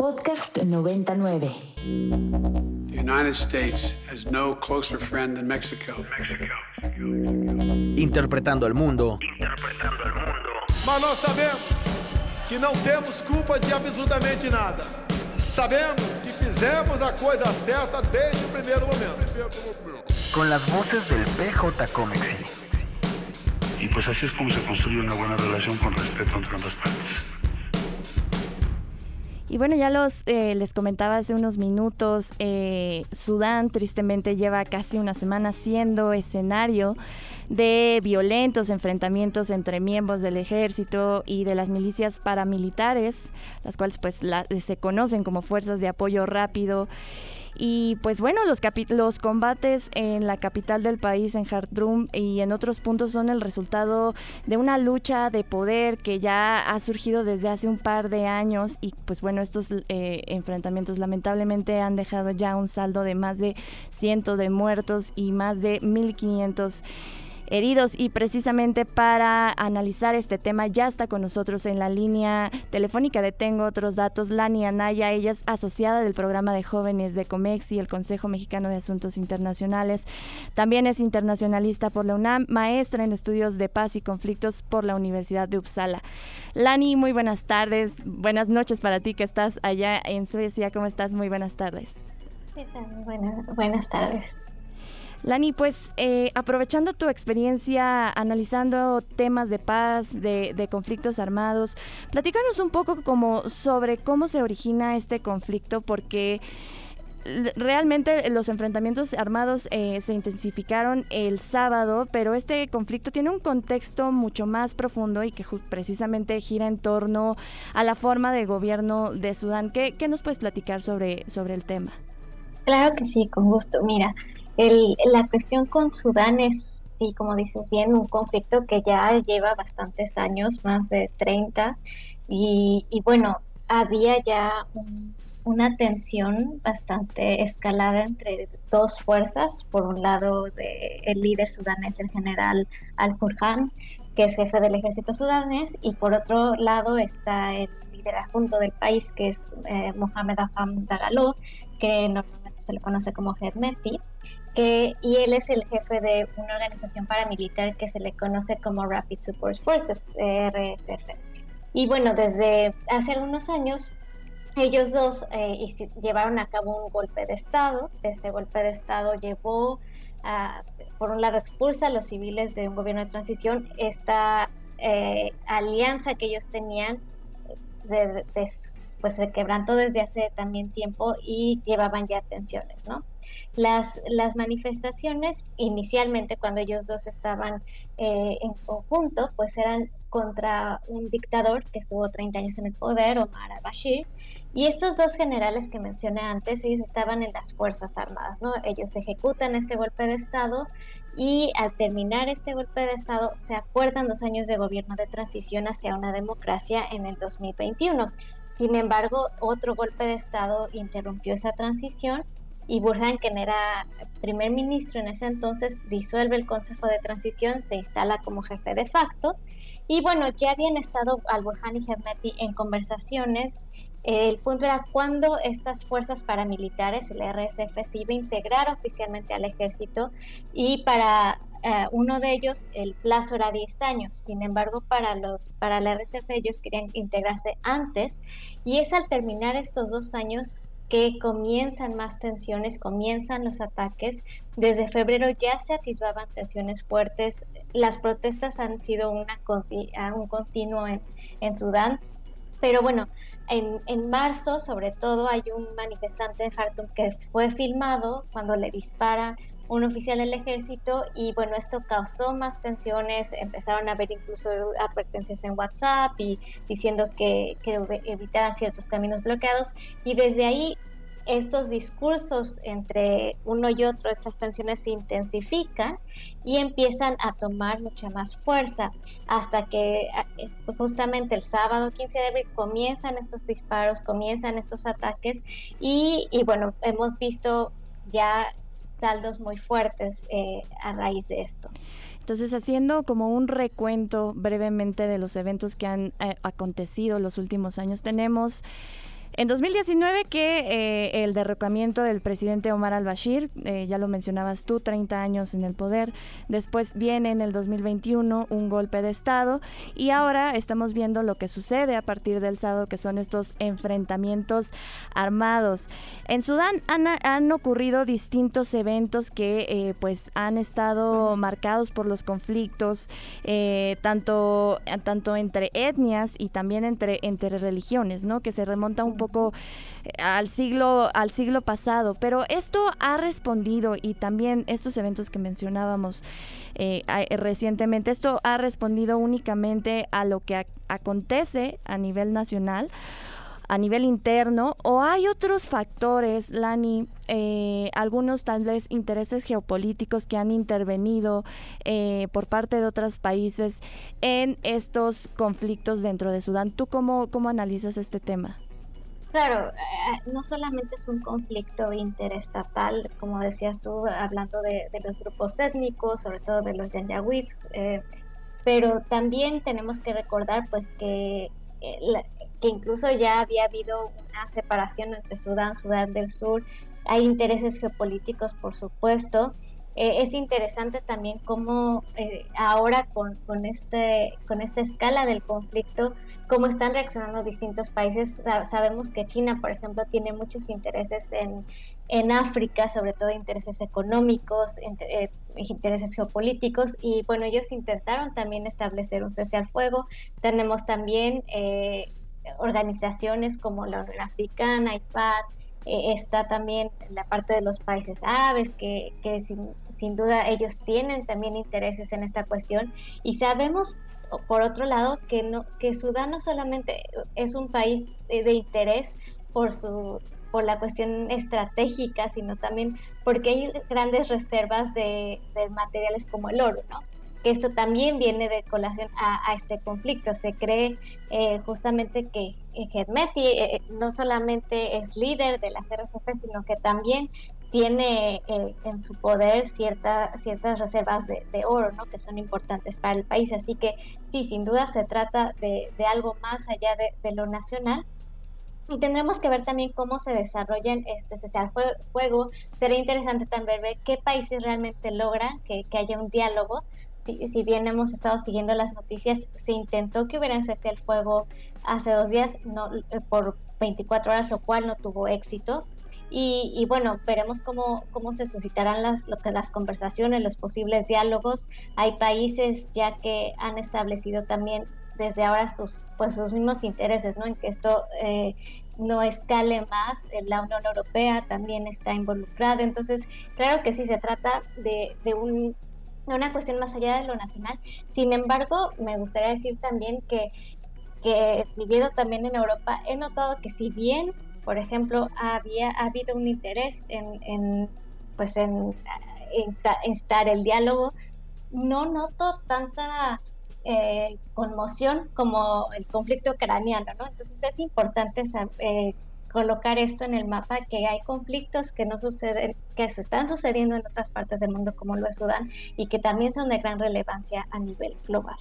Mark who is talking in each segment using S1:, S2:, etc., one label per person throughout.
S1: Podcast 99.
S2: The United States has no closer friend than Mexico.
S3: Interpretando al mundo.
S4: Mas nós sabemos que não temos culpa de absolutamente nada. Sabemos que fizemos a coisa certa desde o primeiro momento.
S3: Con las voces del PJ Comexi.
S5: Y pues así es como se construye una buena relación con respeto entre ambas partes.
S6: Y bueno, ya los eh, les comentaba hace unos minutos, eh, Sudán tristemente lleva casi una semana siendo escenario de violentos enfrentamientos entre miembros del ejército y de las milicias paramilitares, las cuales pues se conocen como fuerzas de apoyo rápido. Y pues bueno, los, los combates en la capital del país, en Khartoum y en otros puntos son el resultado de una lucha de poder que ya ha surgido desde hace un par de años y pues bueno, estos eh, enfrentamientos lamentablemente han dejado ya un saldo de más de ciento de muertos y más de 1.500 heridos y precisamente para analizar este tema ya está con nosotros en la línea telefónica de Tengo Otros Datos Lani Anaya, ella es asociada del programa de jóvenes de COMEX y el Consejo Mexicano de Asuntos Internacionales. También es internacionalista por la UNAM, maestra en estudios de paz y conflictos por la Universidad de Uppsala. Lani, muy buenas tardes, buenas noches para ti que estás allá en Suecia, ¿cómo estás? Muy buenas tardes.
S7: ¿Qué tal? Buenas, buenas tardes.
S6: Lani, pues eh, aprovechando tu experiencia analizando temas de paz, de, conflictos armados, platícanos un poco como sobre cómo se origina este conflicto, porque realmente los enfrentamientos armados eh, se intensificaron el sábado, pero este conflicto tiene un contexto mucho más profundo y que precisamente gira en torno a la forma de gobierno de Sudán. ¿Qué, qué nos puedes platicar sobre, sobre el tema?
S7: Claro que sí, con gusto. Mira, el, la cuestión con Sudán es, sí, como dices bien, un conflicto que ya lleva bastantes años, más de 30, y, bueno, había ya una tensión bastante escalada entre dos fuerzas. Por un lado, de, el líder sudanés, el general Al-Burhan, que es jefe del ejército sudanés, y por otro lado está el líder adjunto del país, que es eh, Mohamed Afam Dagalo, que normalmente se le conoce como Hermeti que, y él es el jefe de una organización paramilitar que se le conoce como Rapid Support Forces, RSF. Y bueno, desde hace algunos años ellos dos eh, llevaron a cabo un golpe de Estado. Este golpe de Estado llevó, por un lado, expulsa a los civiles de un gobierno de transición. Esta eh, alianza que ellos tenían se, pues se quebrantó desde hace también tiempo y llevaban ya tensiones, ¿no? Las, las manifestaciones, inicialmente cuando ellos dos estaban eh, en conjunto, pues eran contra un dictador que estuvo 30 años en el poder, Omar al-Bashir, y estos dos generales que mencioné antes, ellos estaban en las Fuerzas Armadas, ¿no? Ellos ejecutan este golpe de Estado y al terminar este golpe de Estado se acuerdan dos años de gobierno de transición hacia una democracia en el 2021. Sin embargo, otro golpe de Estado interrumpió esa transición y Burhan, quien era primer ministro en ese entonces, disuelve el Consejo de Transición, se instala como jefe de facto. Y bueno, ya habían estado Al-Burhan y Hemeti en conversaciones. El punto era cuándo estas fuerzas paramilitares, el RSF, se iba a integrar oficialmente al ejército y para eh, uno de ellos el plazo era 10 años, sin embargo para los para la RCF ellos querían integrarse antes y es al terminar estos dos años que comienzan más tensiones, comienzan los ataques. Desde febrero ya se atisbaban tensiones fuertes. Las protestas han sido una, un continuo en Sudán. Pero bueno, en, en, marzo sobre todo hay un manifestante en Khartoum que fue filmado cuando le disparan un oficial del ejército y bueno, esto causó más tensiones, empezaron a haber incluso advertencias en WhatsApp y diciendo que, que evitaran ciertos caminos bloqueados. Y desde ahí estos discursos entre uno y otro, estas tensiones se intensifican y empiezan a tomar mucha más fuerza hasta que eh, justamente el sábado 15 de abril comienzan estos disparos, comienzan estos ataques y, y bueno, hemos visto ya saldos muy fuertes eh, a raíz de esto.
S6: Entonces, haciendo como un recuento brevemente de los eventos que han eh, acontecido los últimos años, tenemos En 2019 que eh, el derrocamiento del presidente Omar al-Bashir, eh, ya lo mencionabas tú, 30 años en el poder, después viene en el 2021 un golpe de Estado y ahora estamos viendo lo que sucede a partir del sábado, que son estos enfrentamientos armados. En Sudán han, ocurrido distintos eventos que eh, pues han estado marcados por los conflictos, tanto, tanto entre etnias y también entre, entre religiones, ¿no? que se remonta un poco eh, al siglo, al siglo pasado, pero esto ha respondido y también estos eventos que mencionábamos eh, recientemente, esto ha respondido únicamente a lo que acontece a nivel nacional a nivel interno o hay otros factores, Lani, eh, algunos tal vez intereses geopolíticos que han intervenido por parte de otros países en estos conflictos dentro de Sudán. ¿Tú cómo, cómo analizas este tema?
S7: Claro, eh, no solamente es un conflicto interestatal, como decías tú, hablando de, los grupos étnicos, sobre todo de los Yanyahuits, eh, pero también tenemos que recordar pues que, eh, que incluso ya había habido una separación entre Sudán, Sudán del Sur, hay intereses geopolíticos, por supuesto, eh, es interesante también cómo eh, ahora con, con, este, con esta escala del conflicto, cómo están reaccionando distintos países. Sabemos que China, por ejemplo, tiene muchos intereses en, en África, sobre todo intereses económicos, eh, intereses geopolíticos, y bueno, ellos intentaron también establecer un cese al fuego. Tenemos también organizaciones como la Unión Africana, IPAD, eh, está también la parte de los países árabes, que, que sin, sin, duda ellos tienen también intereses en esta cuestión. Y sabemos, por otro lado, que, no, que Sudán no solamente es un país de, interés por su por la cuestión estratégica, sino también porque hay grandes reservas de, de materiales como el oro, ¿no? Que esto también viene de colación a, este conflicto. Se cree eh, justamente que Hedmeti eh, eh, no solamente es líder de las RCP, sino que también tiene en su poder cierta, ciertas reservas de, oro, ¿no? que son importantes para el país. Así que sí, sin duda se trata de, algo más allá de, lo nacional. Y tendremos que ver también cómo se desarrollan este cese al fuego. Sería interesante también ver qué países realmente logran que haya un diálogo si, bien hemos estado siguiendo las noticias, se intentó que hubiera cese el fuego hace dos días no, eh, por 24 horas, lo cual no tuvo éxito. Y, bueno, veremos cómo, cómo se suscitarán las, lo que, las conversaciones, los posibles diálogos. Hay países ya que han establecido también desde ahora sus, pues, sus mismos intereses, ¿no? En que esto eh, no escale más. La Unión Europea también está involucrada. Entonces, claro que sí, se trata de, de un una cuestión más allá de lo nacional. Sin embargo, me gustaría decir también que, que viviendo también en Europa, he notado que si bien, por ejemplo, había ha habido un interés en, en pues en, estar el diálogo, no noto tanta eh, conmoción como el conflicto ucraniano, ¿no? Entonces es importante eh, colocar esto en el mapa, que hay conflictos que no suceden, que se están sucediendo en otras partes del mundo como lo es Sudán y que también son de gran relevancia a nivel global.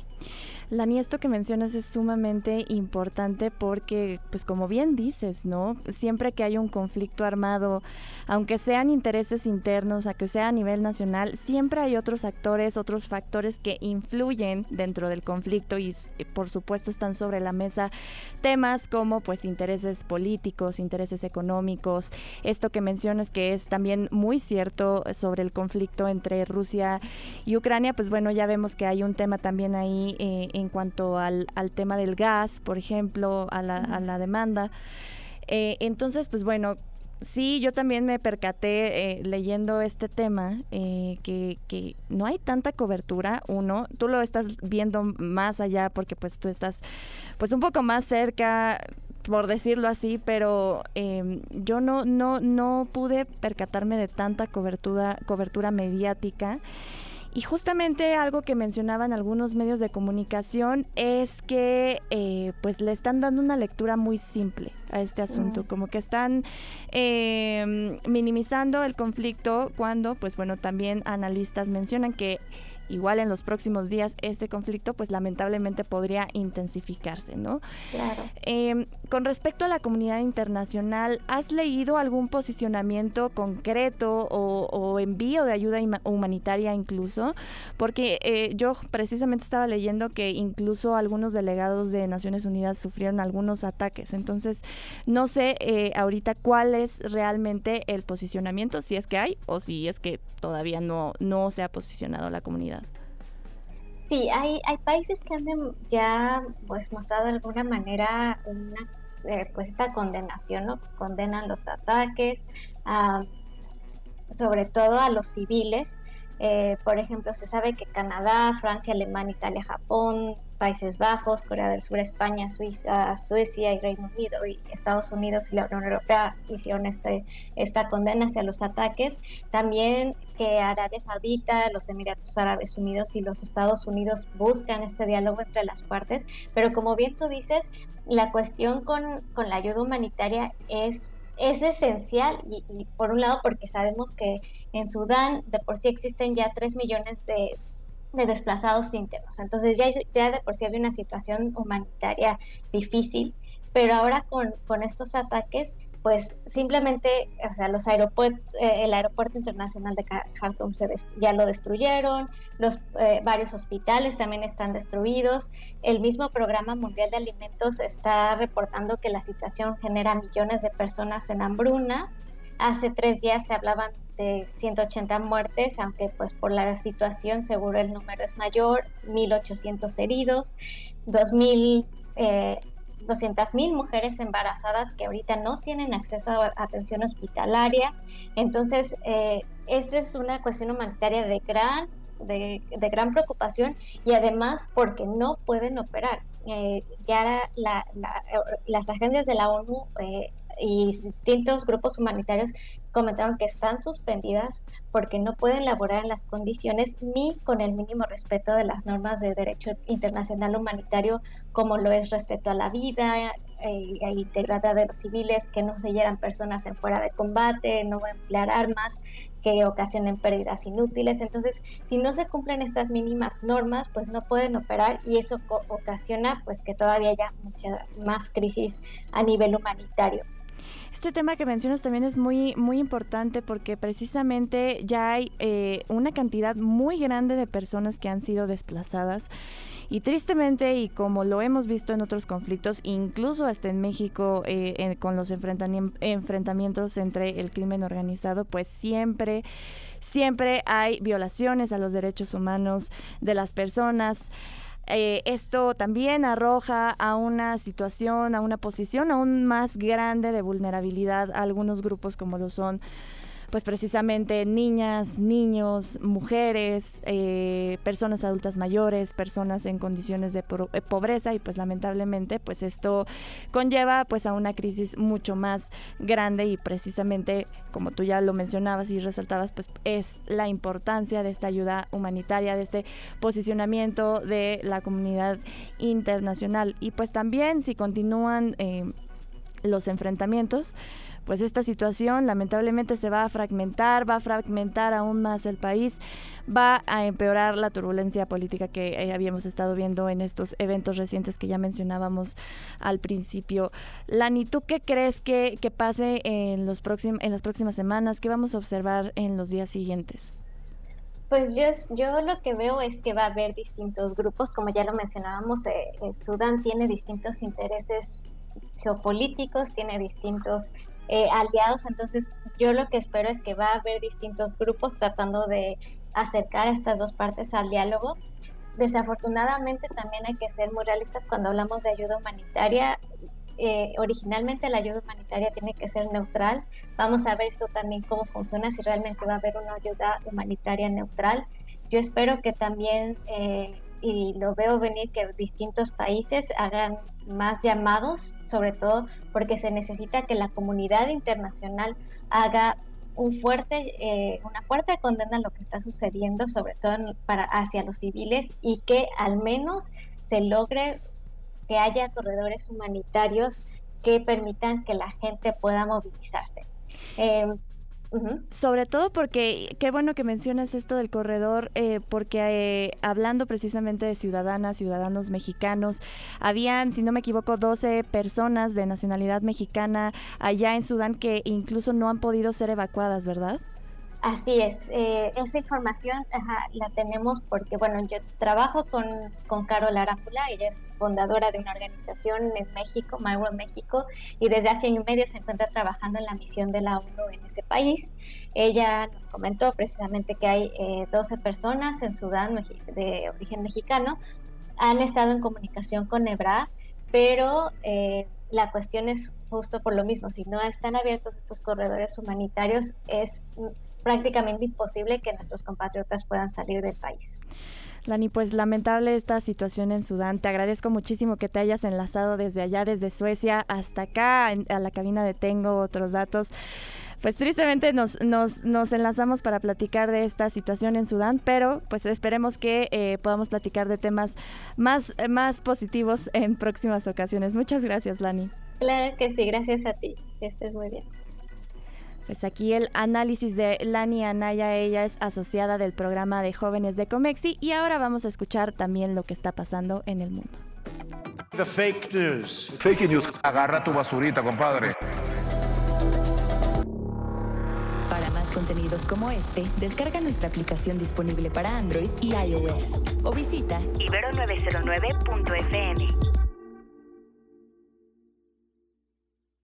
S6: Lani, esto que mencionas es sumamente importante porque, pues como bien dices, ¿no? Siempre que hay un conflicto armado, aunque sean intereses internos, a sea a nivel nacional, siempre hay otros actores, otros factores que influyen dentro del conflicto y, por supuesto están sobre la mesa temas como pues intereses políticos, intereses económicos, esto que mencionas que es también muy cierto sobre el conflicto entre Rusia y Ucrania, pues bueno, ya vemos que hay un tema también ahí eh, en cuanto al, al, tema del gas, por ejemplo, a la, a la demanda. Eh, entonces, pues bueno, sí, yo también me percaté eh, leyendo este tema eh, que, que, no hay tanta cobertura, uno, tú lo estás viendo más allá porque pues tú estás pues un poco más cerca por decirlo así, pero em, yo no, no, no pude percatarme de tanta cobertura, cobertura mediática. Y justamente algo que mencionaban algunos medios de comunicación es que eh, pues le están dando una lectura muy simple a este asunto, como que están em, minimizando el conflicto cuando pues bueno también analistas mencionan que igual en los próximos días este conflicto pues lamentablemente podría intensificarse, ¿no?
S7: Claro.
S6: Em, con respecto a la comunidad internacional, ¿has leído algún posicionamiento concreto o, envío de ayuda humanitaria incluso? Porque eh, yo precisamente estaba leyendo que incluso algunos delegados de Naciones Unidas sufrieron algunos ataques. Entonces, no sé eh, ahorita cuál es realmente el posicionamiento, si es que hay o si es que todavía no, no se ha posicionado la comunidad.
S7: Sí, hay, hay países que han ya pues mostrado de alguna manera una eh, pues esta condenación, ¿no? Condenan los ataques, sobre todo a los civiles. Eh, por ejemplo, se sabe que Canadá, Francia, Alemania, Italia, Japón, Países Bajos, Corea del Sur, España, Suiza, Suecia y Reino Unido y Estados Unidos y la Unión Europea hicieron este, esta condena hacia los ataques. También que Arabia Saudita, los Emiratos Árabes Unidos y los Estados Unidos buscan este diálogo entre las partes. Pero como bien tú dices, la cuestión con, con la ayuda humanitaria es es esencial y, por un lado porque sabemos que en Sudán de por sí existen ya 3 millones de, de desplazados íntegros. Entonces ya, ya de por sí había una situación humanitaria difícil, pero ahora con, con estos ataques, pues simplemente, o sea, los aeropuertos, eh, el aeropuerto internacional de Khartoum se ya lo destruyeron, los eh, varios hospitales también están destruidos, el mismo programa mundial de alimentos está reportando que la situación genera millones de personas en hambruna Hace tres días se hablaban de 180 muertes, aunque pues por la situación seguro el número es mayor, 1.800 heridos, 2.000... Eh, 200.000 mujeres embarazadas que ahorita no tienen acceso a atención hospitalaria. Entonces, eh, esta es una cuestión humanitaria de gran, de, gran preocupación y además porque no pueden operar. Eh, ya las agencias de la ONU eh, y distintos grupos humanitarios comentaron que están suspendidas porque no pueden laborar en las condiciones ni con el mínimo respeto de las normas de derecho internacional humanitario, como lo es respeto a la vida, eh, integridad de los civiles, que no se hieran personas en fuera de combate, no emplear armas que ocasionen pérdidas inútiles. Entonces, si no se cumplen estas mínimas normas, pues no pueden operar y eso ocasiona pues que todavía haya mucha más crisis a nivel humanitario.
S6: Este tema que mencionas también es muy, muy importante porque precisamente ya hay eh, una cantidad muy grande de personas que han sido desplazadas. Y tristemente, y como lo hemos visto en otros conflictos, incluso hasta en México, eh, con los enfrentamientos entre el crimen organizado, pues siempre, siempre hay violaciones a los derechos humanos de las personas. Eh, esto también arroja a una situación, a una posición aún más grande de vulnerabilidad a algunos grupos como lo son pues precisamente niñas, niños, mujeres, eh, personas adultas mayores, personas en condiciones de eh, pobreza y pues lamentablemente pues esto conlleva pues a una crisis mucho más grande y precisamente como tú ya lo mencionabas y resaltabas pues es la importancia de esta ayuda humanitaria, de este posicionamiento de la comunidad internacional. Y pues también si continúan eh, los enfrentamientos pues esta situación lamentablemente se va a fragmentar, va a fragmentar aún más el país, va a empeorar la turbulencia política que eh, habíamos estado viendo en estos eventos recientes que ya mencionábamos al principio. Lani, ¿tú qué crees que, pase en, los en las próximas semanas? ¿Qué vamos a observar en los días siguientes?
S7: Pues yo, yo lo que veo es que va a haber distintos grupos, como ya lo mencionábamos, eh, Sudán tiene distintos intereses geopolíticos, tiene distintos eh, aliados. Entonces yo lo que espero es que va a haber distintos grupos tratando de acercar a estas dos partes al diálogo. Desafortunadamente también hay que ser muy realistas cuando hablamos de ayuda humanitaria. Eh, originalmente la ayuda humanitaria tiene que ser neutral. Vamos a ver esto también cómo funciona, si realmente va a haber una ayuda humanitaria neutral. Yo espero que también eh, y lo veo venir que distintos países hagan más llamados, sobre todo porque se necesita que la comunidad internacional haga un fuerte, eh, una fuerte condena a lo que está sucediendo, sobre todo para, hacia los civiles, y que al menos se logre que haya corredores humanitarios que permitan que la gente pueda movilizarse. Eh,
S6: Sobre todo porque, qué bueno que mencionas esto del corredor, eh, porque eh, hablando precisamente de ciudadanas, ciudadanos mexicanos, habían, si no me equivoco, 12 personas de nacionalidad mexicana allá en Sudán que incluso no han podido ser evacuadas, ¿verdad?
S7: Así es, eh, esa información la tenemos porque, bueno, yo trabajo con, con Carol Arámbula, ella es fundadora de una organización en México, My México, y desde hace año y medio se encuentra trabajando en la misión de la ONU en ese país. Ella nos comentó precisamente que hay 12 eh, personas en Sudán de origen mexicano, han estado en comunicación con EBRA, pero eh, la cuestión es justo por lo mismo, si no están abiertos estos corredores humanitarios, es prácticamente imposible que nuestros compatriotas puedan salir del país.
S6: Lani, pues lamentable esta situación en Sudán. Te agradezco muchísimo que te hayas enlazado desde allá, desde Suecia hasta acá, a la cabina de Tengo otros datos. Pues tristemente nos, nos, nos, enlazamos para platicar de esta situación en Sudán, pero pues esperemos que eh, podamos platicar de temas más, más positivos en próximas ocasiones. Muchas gracias, Lani.
S7: Claro que sí, gracias a ti. Que estés muy bien.
S6: Pues aquí el análisis de Lani Anaya, ella es asociada del programa de jóvenes de Comexi y ahora vamos a escuchar también lo que está pasando en el mundo.
S8: The fake news. Fake news. Agarra tu basurita, compadre.
S1: Para más contenidos como este, descarga nuestra aplicación disponible para Android y iOS o visita ibero909.fm.